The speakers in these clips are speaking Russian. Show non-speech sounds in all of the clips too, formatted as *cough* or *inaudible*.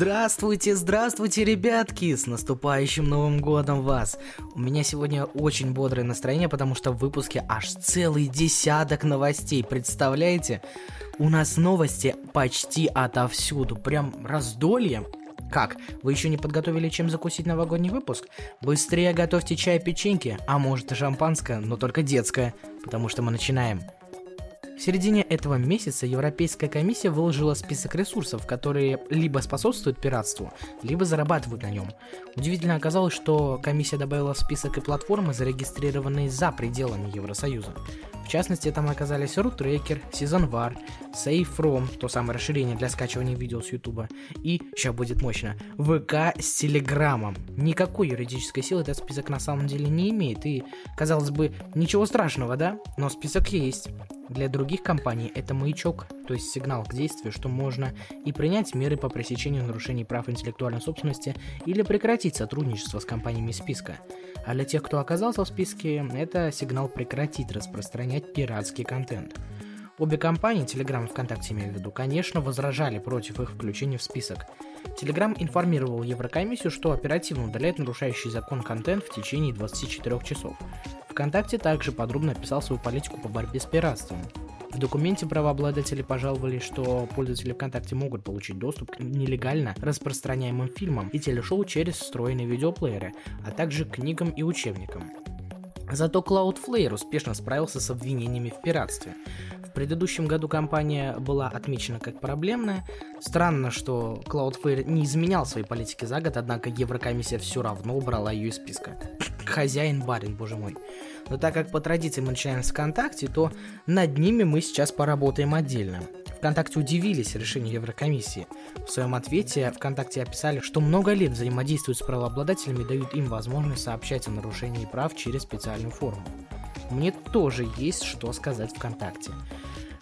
Здравствуйте, здравствуйте, ребятки! С наступающим Новым Годом вас! У меня сегодня очень бодрое настроение, потому что в выпуске аж целый десяток новостей, представляете? У нас новости почти отовсюду, прям раздолье. Как? Вы еще не подготовили чем закусить новогодний выпуск? Быстрее готовьте чай, печеньки, а может и шампанское, но только детское, потому что мы начинаем. В середине этого месяца Европейская комиссия выложила список ресурсов, которые либо способствуют пиратству, либо зарабатывают на нем. Удивительно оказалось, что комиссия добавила в список и платформы, зарегистрированные за пределами Евросоюза. Частности, там оказались RootTracker, SeasonVar, SafeRoam, то самое расширение для скачивания видео с YouTube, и, сейчас будет мощно, ВК с Телеграмом. Никакой юридической силы этот список на самом деле не имеет, и, казалось бы, ничего страшного, да? Но список есть. Для других компаний это маячок, то есть сигнал к действию, что можно и принять меры по пресечению нарушений прав интеллектуальной собственности или прекратить сотрудничество с компаниями списка. А для тех, кто оказался в списке, это сигнал прекратить распространять пиратский контент. Обе компании, Telegram и ВКонтакте имею в виду, конечно, возражали против их включения в список. Telegram информировал Еврокомиссию, что оперативно удаляет нарушающий закон контент в течение 24 часов. ВКонтакте также подробно описал свою политику по борьбе с пиратством. В документе правообладатели пожаловали, что пользователи ВКонтакте могут получить доступ к нелегально распространяемым фильмам и телешоу через встроенные видеоплееры, а также книгам и учебникам. Зато Cloudflare успешно справился с обвинениями в пиратстве. В предыдущем году компания была отмечена как проблемная. Странно, что Cloudflare не изменял своей политики за год, однако Еврокомиссия все равно убрала ее из списка. Хозяин барин, боже мой. Но так как по традиции мы начинаем с ВКонтакте, то над ними мы сейчас поработаем отдельно. ВКонтакте удивились решению Еврокомиссии. В своем ответе ВКонтакте описали, что много лет взаимодействуют с правообладателями и дают им возможность сообщать о нарушении прав через специальную форму. Мне тоже есть что сказать ВКонтакте.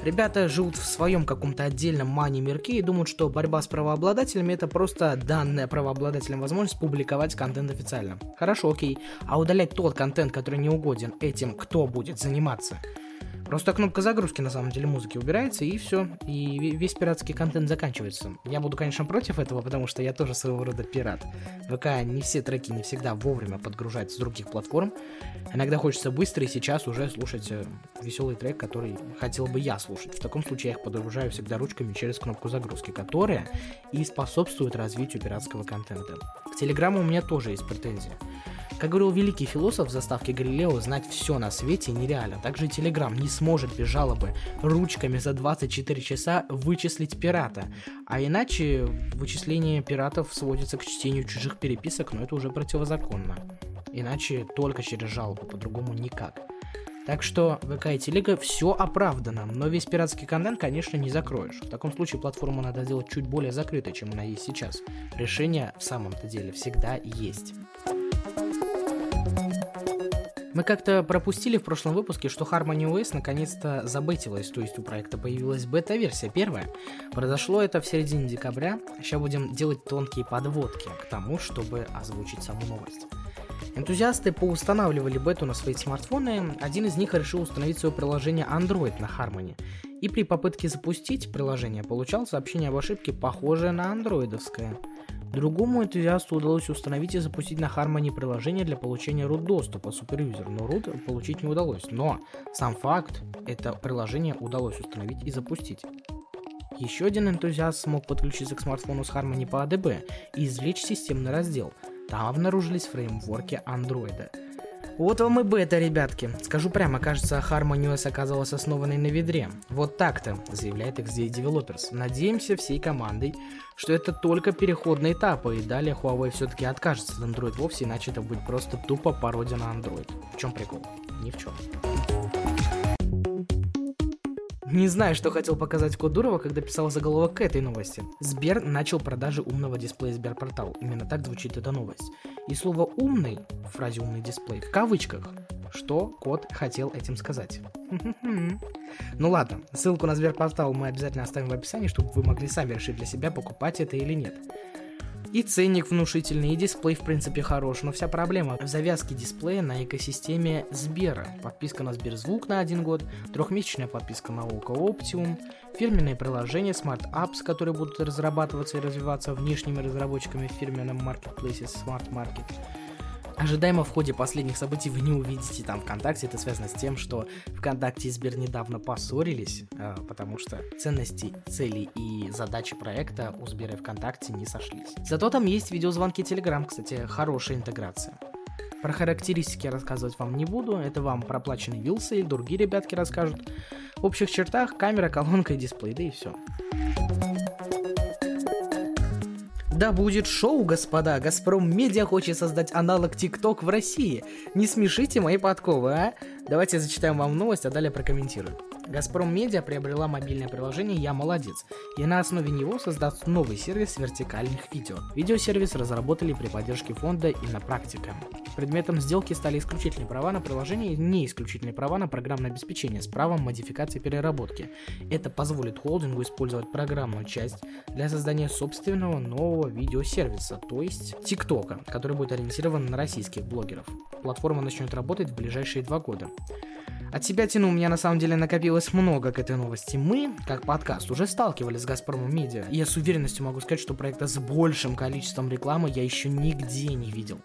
Ребята живут в своем каком-то отдельном мани-мирке и думают, что борьба с правообладателями это просто данная правообладателям возможность публиковать контент официально. Хорошо, окей. А удалять тот контент, который не угоден этим, кто будет заниматься? Просто кнопка загрузки на самом деле музыки убирается, и все. И весь пиратский контент заканчивается. Я буду, конечно, против этого, потому что я тоже своего рода пират. ВК не все треки не всегда вовремя подгружать с других платформ. Иногда хочется быстро и сейчас уже слушать э, веселый трек, который хотел бы я слушать. В таком случае я их подгружаю всегда ручками через кнопку загрузки, которая и способствует развитию пиратского контента. К Телеграму у меня тоже есть претензии. Как говорил великий философ в заставке Галилео, знать все на свете нереально. Также и Телеграм не сможет без жалобы ручками за 24 часа вычислить пирата. А иначе вычисление пиратов сводится к чтению чужих переписок, но это уже противозаконно. Иначе только через жалобу, по-другому никак. Так что ВК и Телега все оправдано, но весь пиратский контент, конечно, не закроешь. В таком случае платформу надо сделать чуть более закрытой, чем она есть сейчас. Решение в самом-то деле всегда есть. Мы как-то пропустили в прошлом выпуске, что Harmony OS наконец-то забетилась, то есть у проекта появилась бета-версия первая. Произошло это в середине декабря. Сейчас будем делать тонкие подводки к тому, чтобы озвучить саму новость. Энтузиасты поустанавливали бету на свои смартфоны, один из них решил установить свое приложение Android на Harmony. И при попытке запустить приложение получал сообщение об ошибке, похожее на андроидовское. Другому энтузиасту удалось установить и запустить на Harmony приложение для получения root доступа суперюзер, но root получить не удалось. Но сам факт, это приложение удалось установить и запустить. Еще один энтузиаст смог подключиться к смартфону с Harmony по ADB и извлечь системный раздел. Там обнаружились фреймворки андроида. Вот вам и бета, ребятки. Скажу прямо, кажется, Harmony OS оказалась основанной на ведре. Вот так-то, заявляет XDA Developers. Надеемся всей командой, что это только переходные этапы, и далее Huawei все-таки откажется от Android вовсе, иначе это будет просто тупо пародия на Android. В чем прикол? Ни в чем. Не знаю, что хотел показать Код Дурова, когда писал заголовок к этой новости. Сбер начал продажи умного дисплея Сберпортал. Именно так звучит эта новость. И слово «умный» в фразе «умный дисплей» в кавычках. Что кот хотел этим сказать? *laughs* Ну ладно, ссылку на Сберпортал мы обязательно оставим в описании, чтобы вы могли сами решить для себя, покупать это или нет. И ценник внушительный, и дисплей в принципе хорош, но вся проблема в завязке дисплея на экосистеме Сбера. Подписка на Сберзвук на один год, трехмесячная подписка на Око Optium, фирменные приложения Smart Apps, которые будут разрабатываться и развиваться внешними разработчиками в фирменном маркетплейсе Smart Market. Ожидаемо в ходе последних событий вы не увидите там ВКонтакте. Это связано с тем, что ВКонтакте и Сбер недавно поссорились, а, потому что ценности, цели и задачи проекта у Сбера и ВКонтакте не сошлись. Зато там есть видеозвонки Telegram, кстати, хорошая интеграция. Про характеристики рассказывать вам не буду, это вам проплаченный Вилсы или другие ребятки расскажут. В общих чертах камера, колонка и дисплей, да и все. Да будет шоу, господа. Газпром Медиа хочет создать аналог ТикТок в России. Не смешите мои подковы, а? Давайте зачитаем вам новость, а далее прокомментирую. Газпром Медиа приобрела мобильное приложение «Я молодец», и на основе него создаст новый сервис вертикальных видео. Видеосервис разработали при поддержке фонда «Иннопрактика». Предметом сделки стали исключительные права на приложение и не исключительные права на программное обеспечение с правом модификации и переработки. Это позволит холдингу использовать программную часть для создания собственного нового видеосервиса, то есть ТикТока, который будет ориентирован на российских блогеров. Платформа начнет работать в ближайшие два года. От себя тяну, у меня на самом деле накопилось много к этой новости. Мы, как подкаст, уже сталкивались с Газпромом Медиа. И я с уверенностью могу сказать, что проекта с большим количеством рекламы я еще нигде не видел.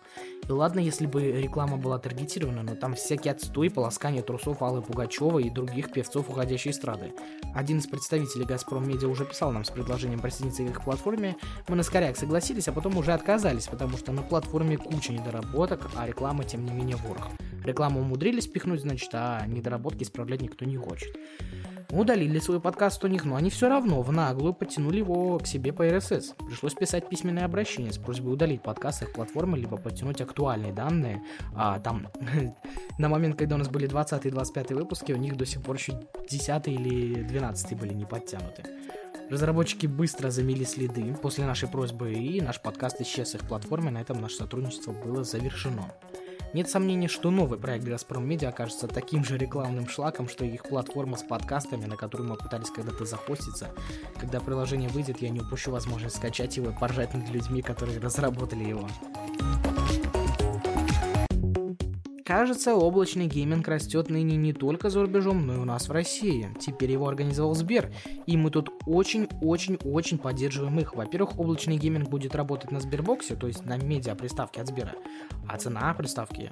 И ладно, если бы реклама была таргетирована, но там всякий отстой, полоскание трусов Аллы Пугачевой и других певцов уходящей эстрады. Один из представителей Газпром Медиа уже писал нам с предложением присоединиться к их платформе. Мы на скоряк согласились, а потом уже отказались, потому что на платформе куча недоработок, а реклама тем не менее ворох. Рекламу умудрились пихнуть, значит, а недоработки исправлять никто не хочет. Удалили свой подкаст у них, но они все равно в наглую подтянули его к себе по RSS. Пришлось писать письменное обращение с просьбой удалить подкаст с их платформы, либо подтянуть актуальные данные. А там *laughs* на момент, когда у нас были 20 и 25 выпуски, у них до сих пор еще 10 или 12 были не подтянуты. Разработчики быстро замели следы после нашей просьбы, и наш подкаст исчез с их платформы, на этом наше сотрудничество было завершено. Нет сомнений, что новый проект Газпром Медиа окажется таким же рекламным шлаком, что и их платформа с подкастами, на которую мы пытались когда-то захоститься. Когда приложение выйдет, я не упущу возможность скачать его и поржать над людьми, которые разработали его. Кажется, облачный гейминг растет ныне не только за рубежом, но и у нас в России. Теперь его организовал Сбер, и мы тут очень-очень-очень поддерживаем их. Во-первых, облачный гейминг будет работать на Сбербоксе, то есть на медиа приставке от Сбера, а цена приставки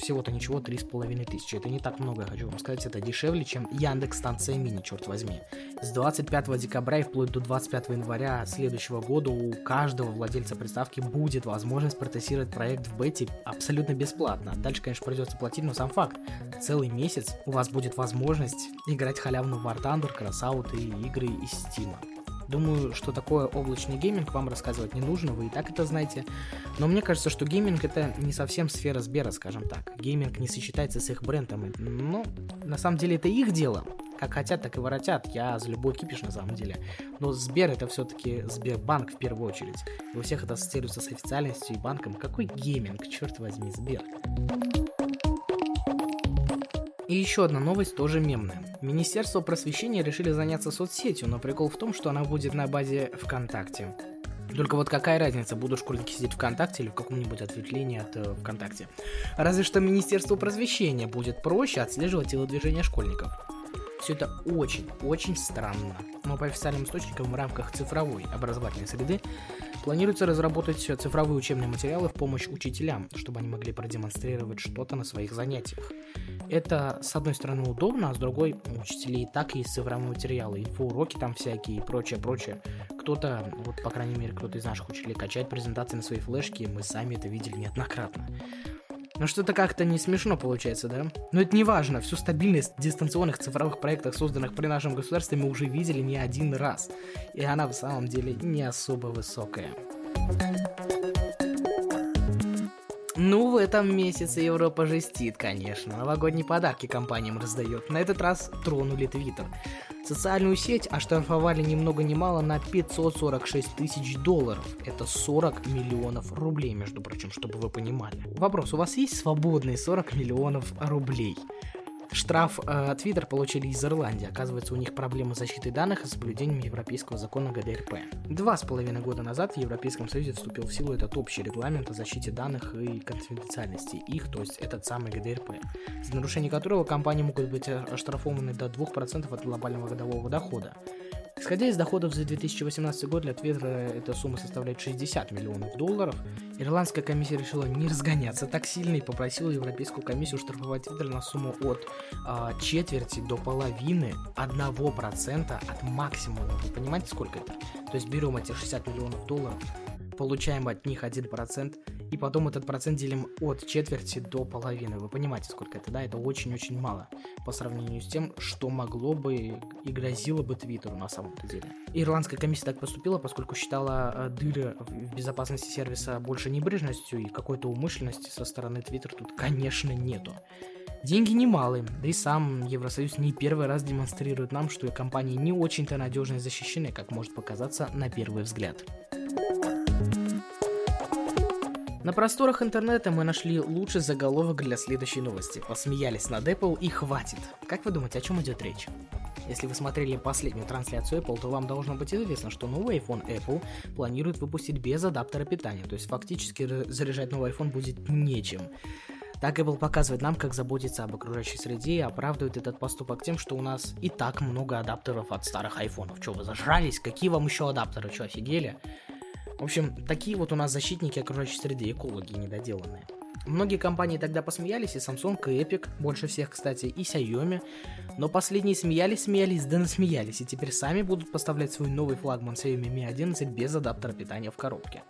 всего-то ничего, три с половиной тысячи. Это не так много, хочу вам сказать, это дешевле, чем Яндекс станция мини, черт возьми. С 25 декабря и вплоть до 25 января следующего года у каждого владельца приставки будет возможность протестировать проект в бете абсолютно бесплатно. Дальше, конечно, придется платить, но сам факт. Целый месяц у вас будет возможность играть халявно в War Thunder, Crossout и игры из Steam. Думаю, что такое облачный гейминг вам рассказывать не нужно, вы и так это знаете. Но мне кажется, что гейминг это не совсем сфера Сбера, скажем так. Гейминг не сочетается с их брендом. Но на самом деле это их дело. Как хотят, так и воротят. Я за любой кипиш на самом деле. Но Сбер это все-таки Сбербанк в первую очередь. И у всех это ассоциируется с официальностью и банком. Какой гейминг, черт возьми, Сбер? И еще одна новость тоже мемная. Министерство просвещения решили заняться соцсетью, но прикол в том, что она будет на базе ВКонтакте. Только вот какая разница, будут школьники сидеть ВКонтакте или в каком-нибудь ответвлении от э, ВКонтакте. Разве что Министерству просвещения будет проще отслеживать телодвижения школьников. Все это очень-очень странно. Но по официальным источникам в рамках цифровой образовательной среды планируется разработать цифровые учебные материалы в помощь учителям, чтобы они могли продемонстрировать что-то на своих занятиях. Это, с одной стороны, удобно, а с другой, у учителей так есть цифровые материалы, инфоуроки там всякие и прочее, прочее. Кто-то, вот, по крайней мере, кто-то из наших учителей качает презентации на свои флешки, мы сами это видели неоднократно. Но что-то как-то не смешно получается, да? Но это не важно, всю стабильность дистанционных цифровых проектов, созданных при нашем государстве, мы уже видели не один раз. И она в самом деле не особо высокая. Ну, в этом месяце Европа жестит, конечно. Новогодние подарки компаниям раздает. На этот раз тронули Твиттер. Социальную сеть оштрафовали ни много ни мало на 546 тысяч долларов. Это 40 миллионов рублей, между прочим, чтобы вы понимали. Вопрос, у вас есть свободные 40 миллионов рублей? Штраф э, Twitter получили из Ирландии. Оказывается, у них проблемы с защитой данных и соблюдением европейского закона ГДРП. Два с половиной года назад в Европейском Союзе вступил в силу этот общий регламент о защите данных и конфиденциальности их, то есть этот самый ГДРП, за нарушение которого компании могут быть оштрафованы до 2% от глобального годового дохода. Исходя из доходов за 2018 год, для Твиттера эта сумма составляет 60 миллионов долларов. Ирландская комиссия решила не разгоняться так сильно и попросила Европейскую комиссию штрафовать Твиттер на сумму от а, четверти до половины 1% от максимума. Вы понимаете, сколько это? То есть берем эти 60 миллионов долларов, получаем от них 1%, и потом этот процент делим от четверти до половины. Вы понимаете, сколько это, да? Это очень-очень мало по сравнению с тем, что могло бы и грозило бы Твиттеру на самом-то деле. Ирландская комиссия так поступила, поскольку считала э, дыры в безопасности сервиса больше небрежностью и какой-то умышленности со стороны Твиттера тут, конечно, нету. Деньги немалые, да и сам Евросоюз не первый раз демонстрирует нам, что компании не очень-то надежно защищены, как может показаться на первый взгляд. На просторах интернета мы нашли лучший заголовок для следующей новости. Посмеялись над Apple и хватит. Как вы думаете, о чем идет речь? Если вы смотрели последнюю трансляцию Apple, то вам должно быть известно, что новый iPhone Apple планирует выпустить без адаптера питания, то есть фактически заряжать новый iPhone будет нечем. Так Apple показывает нам, как заботиться об окружающей среде и оправдывает этот поступок тем, что у нас и так много адаптеров от старых айфонов. Че, вы зажрались? Какие вам еще адаптеры? Че, офигели? В общем, такие вот у нас защитники окружающей среды, экологи недоделанные. Многие компании тогда посмеялись, и Samsung, и Epic, больше всех, кстати, и Xiaomi, но последние смеялись, смеялись, да насмеялись, и теперь сами будут поставлять свой новый флагман Xiaomi Mi 11 без адаптера питания в коробке.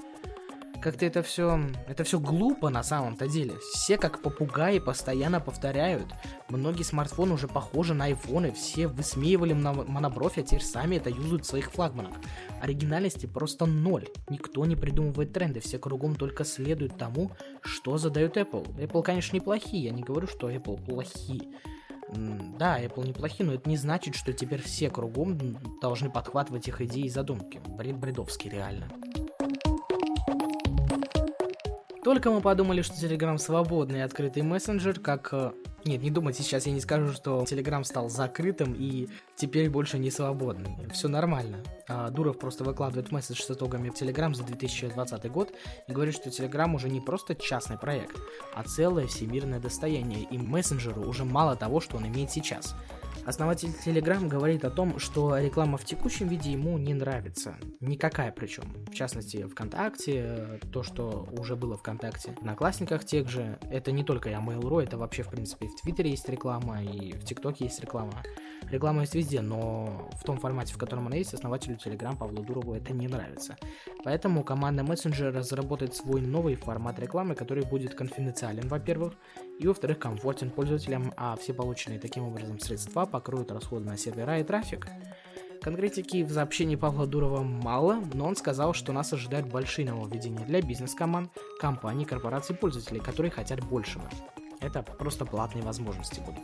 Как-то это все, это все глупо на самом-то деле. Все как попугаи постоянно повторяют. Многие смартфоны уже похожи на айфоны, все высмеивали монобровь, а теперь сами это юзают в своих флагманах. Оригинальности просто ноль. Никто не придумывает тренды, все кругом только следуют тому, что задает Apple. Apple, конечно, неплохие, я не говорю, что Apple плохие. Да, Apple неплохие, но это не значит, что теперь все кругом должны подхватывать их идеи и задумки. Бред бредовский, реально. Только мы подумали, что Telegram свободный и открытый мессенджер, как... Э, нет, не думайте сейчас, я не скажу, что Telegram стал закрытым и теперь больше не свободный. Все нормально. А, Дуров просто выкладывает месседж с итогами Telegram за 2020 год и говорит, что Telegram уже не просто частный проект, а целое всемирное достояние, и мессенджеру уже мало того, что он имеет сейчас. Основатель Telegram говорит о том, что реклама в текущем виде ему не нравится. Никакая причем. В частности, ВКонтакте, то, что уже было ВКонтакте, в Одноклассниках тех же. Это не только я Mail.ru, это вообще, в принципе, в Твиттере есть реклама, и в ТикТоке есть реклама. Реклама есть везде, но в том формате, в котором она есть, основателю Telegram Павлу Дурову это не нравится. Поэтому команда Messenger разработает свой новый формат рекламы, который будет конфиденциален, во-первых, и, во-вторых, комфортен пользователям, а все полученные таким образом средства покроют расходы на сервера и трафик. Конкретики в сообщении Павла Дурова мало, но он сказал, что нас ожидают большие нововведения для бизнес-команд, компаний, корпораций, пользователей, которые хотят большего. Это просто платные возможности будут.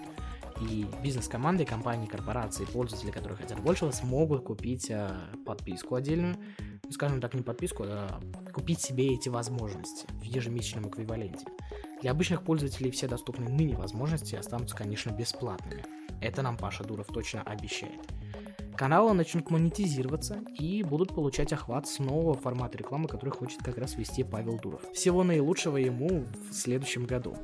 И бизнес-команды, компании, корпорации, пользователи, которые хотят большего, смогут купить э, подписку отдельную, ну, скажем так, не подписку, а купить себе эти возможности в ежемесячном эквиваленте. Для обычных пользователей все доступные ныне возможности останутся, конечно, бесплатными. Это нам Паша Дуров точно обещает. Каналы начнут монетизироваться и будут получать охват с нового формата рекламы, который хочет как раз вести Павел Дуров. Всего наилучшего ему в следующем году.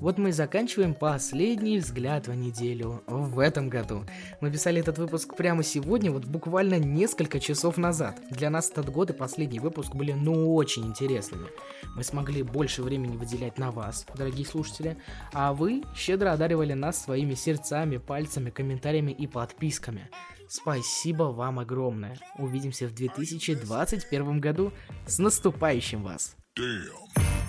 Вот мы и заканчиваем последний взгляд в неделю в этом году. Мы писали этот выпуск прямо сегодня, вот буквально несколько часов назад. Для нас этот год и последний выпуск были ну очень интересными. Мы смогли больше времени выделять на вас, дорогие слушатели, а вы щедро одаривали нас своими сердцами, пальцами, комментариями и подписками. Спасибо вам огромное. Увидимся в 2021 году. С наступающим вас! Damn.